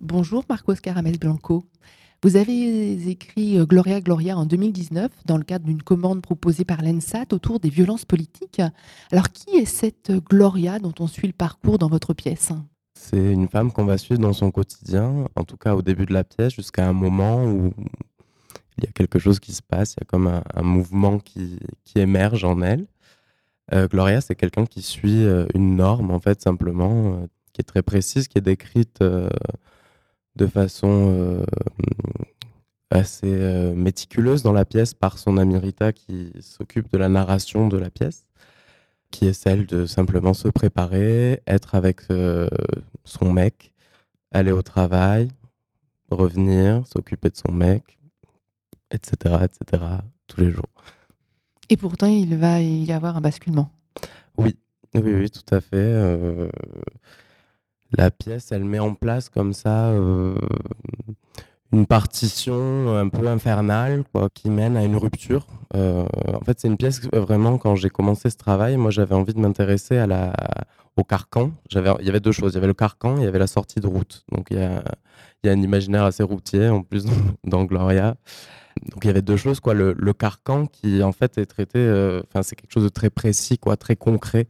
Bonjour Marcos Caramel Blanco. Vous avez écrit Gloria Gloria en 2019 dans le cadre d'une commande proposée par l'ENSAT autour des violences politiques. Alors qui est cette Gloria dont on suit le parcours dans votre pièce? C'est une femme qu'on va suivre dans son quotidien, en tout cas au début de la pièce, jusqu'à un moment où il y a quelque chose qui se passe, il y a comme un, mouvement qui, émerge en elle. Euh, Gloria, c'est quelqu'un qui suit euh, une norme, en fait, simplement, euh, qui est très précise, qui est décrite de façon euh, assez euh, méticuleuse dans la pièce par son ami Rita qui s'occupe de la narration de la pièce, qui est celle de simplement se préparer, être avec euh, son mec, aller au travail, revenir, s'occuper de son mec, etc., etc., tous les jours. Et pourtant, il va y avoir un basculement. Oui, oui, oui, tout à fait la pièce, elle met en place comme ça euh, une partition un peu infernale quoi, qui mène à une rupture. Euh, en fait, c'est une pièce vraiment quand j'ai commencé ce travail, moi j'avais envie de m'intéresser au carcan. Il y avait deux choses. Il y avait le carcan, et il y avait la sortie de route. Donc il y a, un imaginaire assez routier en plus dans Gloria. Donc il y avait deux choses quoi. Le, carcan qui en fait est traité, euh, c'est quelque chose de très précis quoi, très concret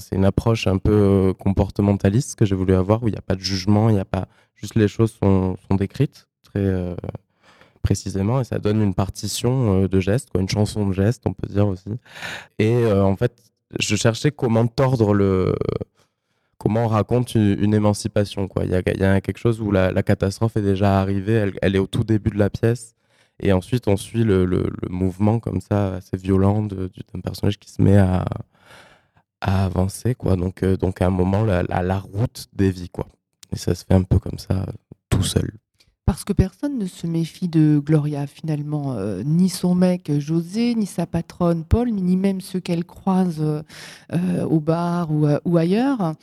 c'est une approche un peu euh, comportementaliste que j'ai voulu avoir où il n'y a pas de jugement, il n'y a pas juste les choses sont, sont décrites très euh, précisément et ça donne une partition euh, de gestes, quoi, une chanson de gestes, on peut dire aussi. Et en fait, je cherchais comment tordre le comment on raconte une, émancipation. Quoi. Il, y a, y a quelque chose où la, catastrophe est déjà arrivée, elle, elle, est au tout début de la pièce. Et ensuite, on suit le, le, le mouvement comme ça, assez violent d'un personnage qui se met à, à avancer, quoi. Donc, euh, donc à un moment, la, la, route dévie, quoi. Et ça se fait un peu comme ça, tout seul. Parce que personne ne se méfie de Gloria, finalement. Euh, ni son mec José, ni sa patronne Paul, ni même ceux qu'elle croise euh, au bar ou, ou ailleurs.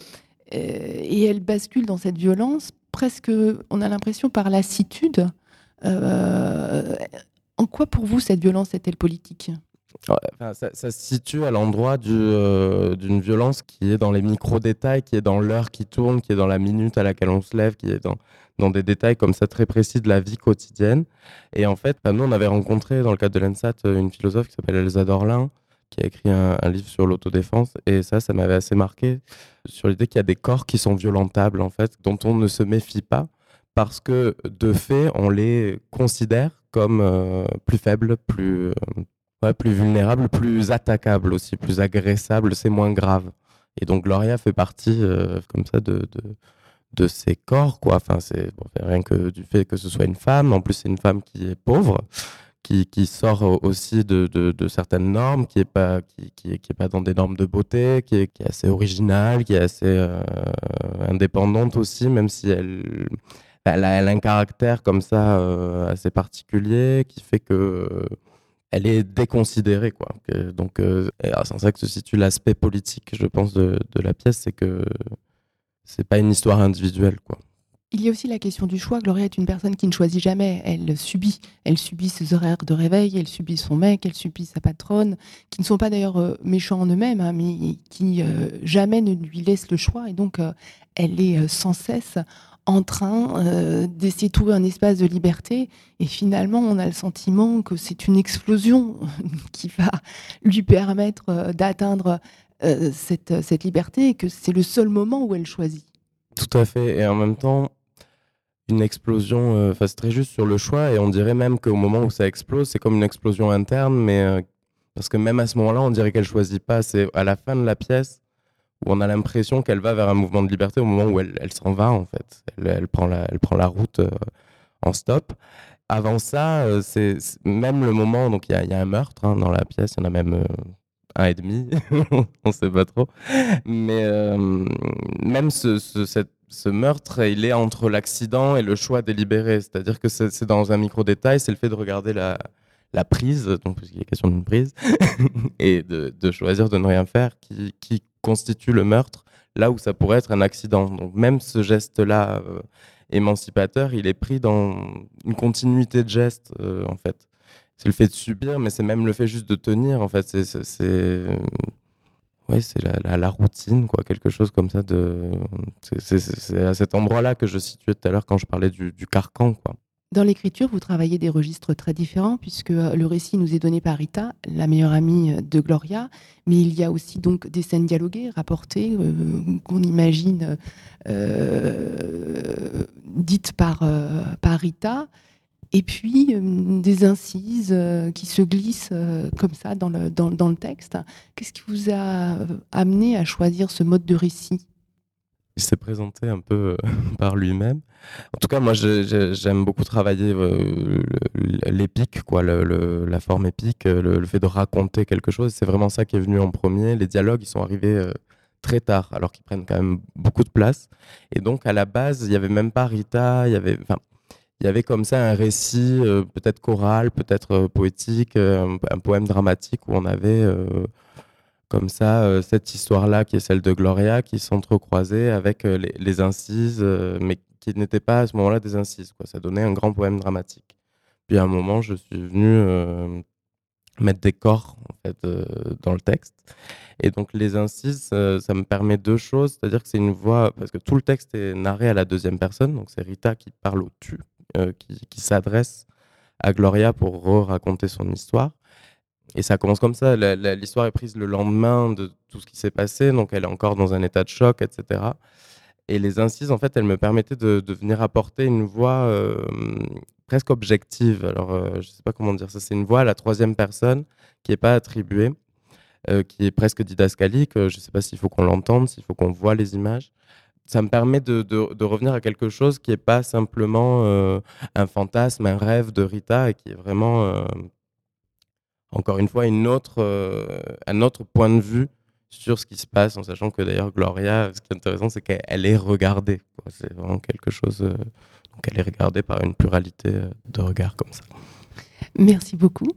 et elle bascule dans cette violence, presque, on a l'impression, par lassitude. en quoi, pour vous, cette violence est-elle politique? Ça, se situe à l'endroit euh, d'une violence qui est dans les micro-détails, qui est dans l'heure qui tourne, qui est dans la minute à laquelle on se lève, qui est dans, des détails comme ça très précis de la vie quotidienne. Et en fait, nous, on avait rencontré dans le cadre de l'ENSAT euh, une philosophe qui s'appelle Elsa Dorlin, qui a écrit un, livre sur l'autodéfense. Et ça, ça m'avait assez marqué sur l'idée qu'il y a des corps qui sont violentables, en fait, dont on ne se méfie pas, parce que de fait, on les considère comme euh, plus faibles, plus, plus vulnérable, plus attaquable aussi, plus agressable, c'est moins grave. Et donc Gloria fait partie euh, comme ça de, de, de, ces corps, quoi. Enfin, c'est rien que du fait que ce soit une femme. En plus, c'est une femme qui est pauvre, qui, qui sort aussi de, de, certaines normes, qui est pas qui, qui, pas dans des normes de beauté, qui est, qui est assez originale, qui est assez euh, indépendante aussi, même si elle elle a, un caractère comme ça euh, assez particulier qui fait que elle est déconsidérée. Quoi. donc, euh, c'est en ça que se situe l'aspect politique, je pense, de, la pièce, c'est que c'est pas une histoire individuelle. Quoi. Il y a aussi la question du choix. Gloria est une personne qui ne choisit jamais. Elle subit. Elle subit ses horaires de réveil, elle subit son mec, elle subit sa patronne, qui ne sont pas d'ailleurs euh, méchants en eux-mêmes, hein, mais qui euh, jamais ne lui laissent le choix. Et donc, elle est sans cesse en train euh, d'essayer de trouver un espace de liberté. Et finalement, on a le sentiment que c'est une explosion qui va lui permettre euh, d'atteindre euh, cette, cette, liberté et que c'est le seul moment où elle choisit. Tout à fait. Et en même temps, une explosion, c'est très juste sur le choix. Et on dirait même qu'au moment où ça explose, c'est comme une explosion interne. Mais parce que même à ce moment-là, on dirait qu'elle choisit pas. C'est à la fin de la pièce où on a l'impression qu'elle va vers un mouvement de liberté au moment où elle, elle s'en va, en fait. Elle, prend, la, elle prend la route euh, en stop. Avant ça, euh, c'est même le moment, donc il y, y a, un meurtre hein, dans la pièce, il y en a même euh, un et demi, on sait pas trop. Mais même ce, ce, ce, meurtre, il est entre l'accident et le choix délibéré. C'est-à-dire que c'est dans un micro-détail, c'est le fait de regarder la, la prise, donc il est question d'une prise, et de, choisir de ne rien faire, qui, qui constitue le meurtre, là où ça pourrait être un accident. Donc même ce geste-là euh, émancipateur, il est pris dans une continuité de gestes, euh, en fait. C'est le fait de subir, mais c'est même le fait juste de tenir, en fait. C'est, ouais, c'est la, la, routine, quoi, quelque chose comme ça. De... C'est à cet endroit-là que je situais tout à l'heure quand je parlais du, du carcan. Quoi. Dans l'écriture, vous travaillez des registres très différents puisque euh, le récit nous est donné par Rita, la meilleure amie euh, de Gloria, mais il y a aussi donc des scènes dialoguées, rapportées, euh, qu'on imagine dites par, par Rita, et puis des incises qui se glissent comme ça dans le, dans, dans le texte. Qu'est-ce qui vous a amené à choisir ce mode de récit? Il s'est présenté un peu euh, par lui-même. En tout cas, moi, j'aime beaucoup travailler euh, l'épique, quoi, la forme épique, euh, le, fait de raconter quelque chose. C'est vraiment ça qui est venu en premier. Les dialogues, ils sont arrivés très tard, alors qu'ils prennent quand même beaucoup de place. Et donc, à la base, il n'y avait même pas Rita, il y avait, il y avait comme ça un récit, peut-être choral, peut-être poétique, un, poème dramatique où on avait comme ça, euh, cette histoire-là, qui est celle de Gloria, qui s'entrecroisait avec euh, les, incises, euh, mais qui n'étaient pas à ce moment-là des incises. Ça donnait un grand poème dramatique. Puis à un moment, je suis venu mettre des corps en fait, dans le texte. Et donc les incises, ça me permet deux choses, c'est-à-dire que c'est une voix, parce que tout le texte est narré à la deuxième personne, donc c'est Rita qui parle au tu, qui, qui s'adresse à Gloria pour raconter son histoire. Et ça commence comme ça. L'histoire est prise le lendemain de tout ce qui s'est passé, donc elle est encore dans un état de choc, etc. Et les incises, en fait, elles me permettaient de, venir apporter une voix euh, presque objective. Alors, euh, je ne sais pas comment dire ça. C'est une voix à la troisième personne qui n'est pas attribuée, euh, qui est presque didascalique. je ne sais pas s'il faut qu'on l'entende, s'il faut qu'on voit les images. Ça me permet de, de, revenir à quelque chose qui n'est pas simplement un fantasme, un rêve de Rita, et qui est vraiment encore une fois, une autre, euh, un autre point de vue sur ce qui se passe, en sachant que d'ailleurs, Gloria, ce qui est intéressant, c'est qu'elle est regardée. C'est vraiment quelque chose. Euh, donc, elle est regardée par une pluralité euh, de regards comme ça. Merci beaucoup.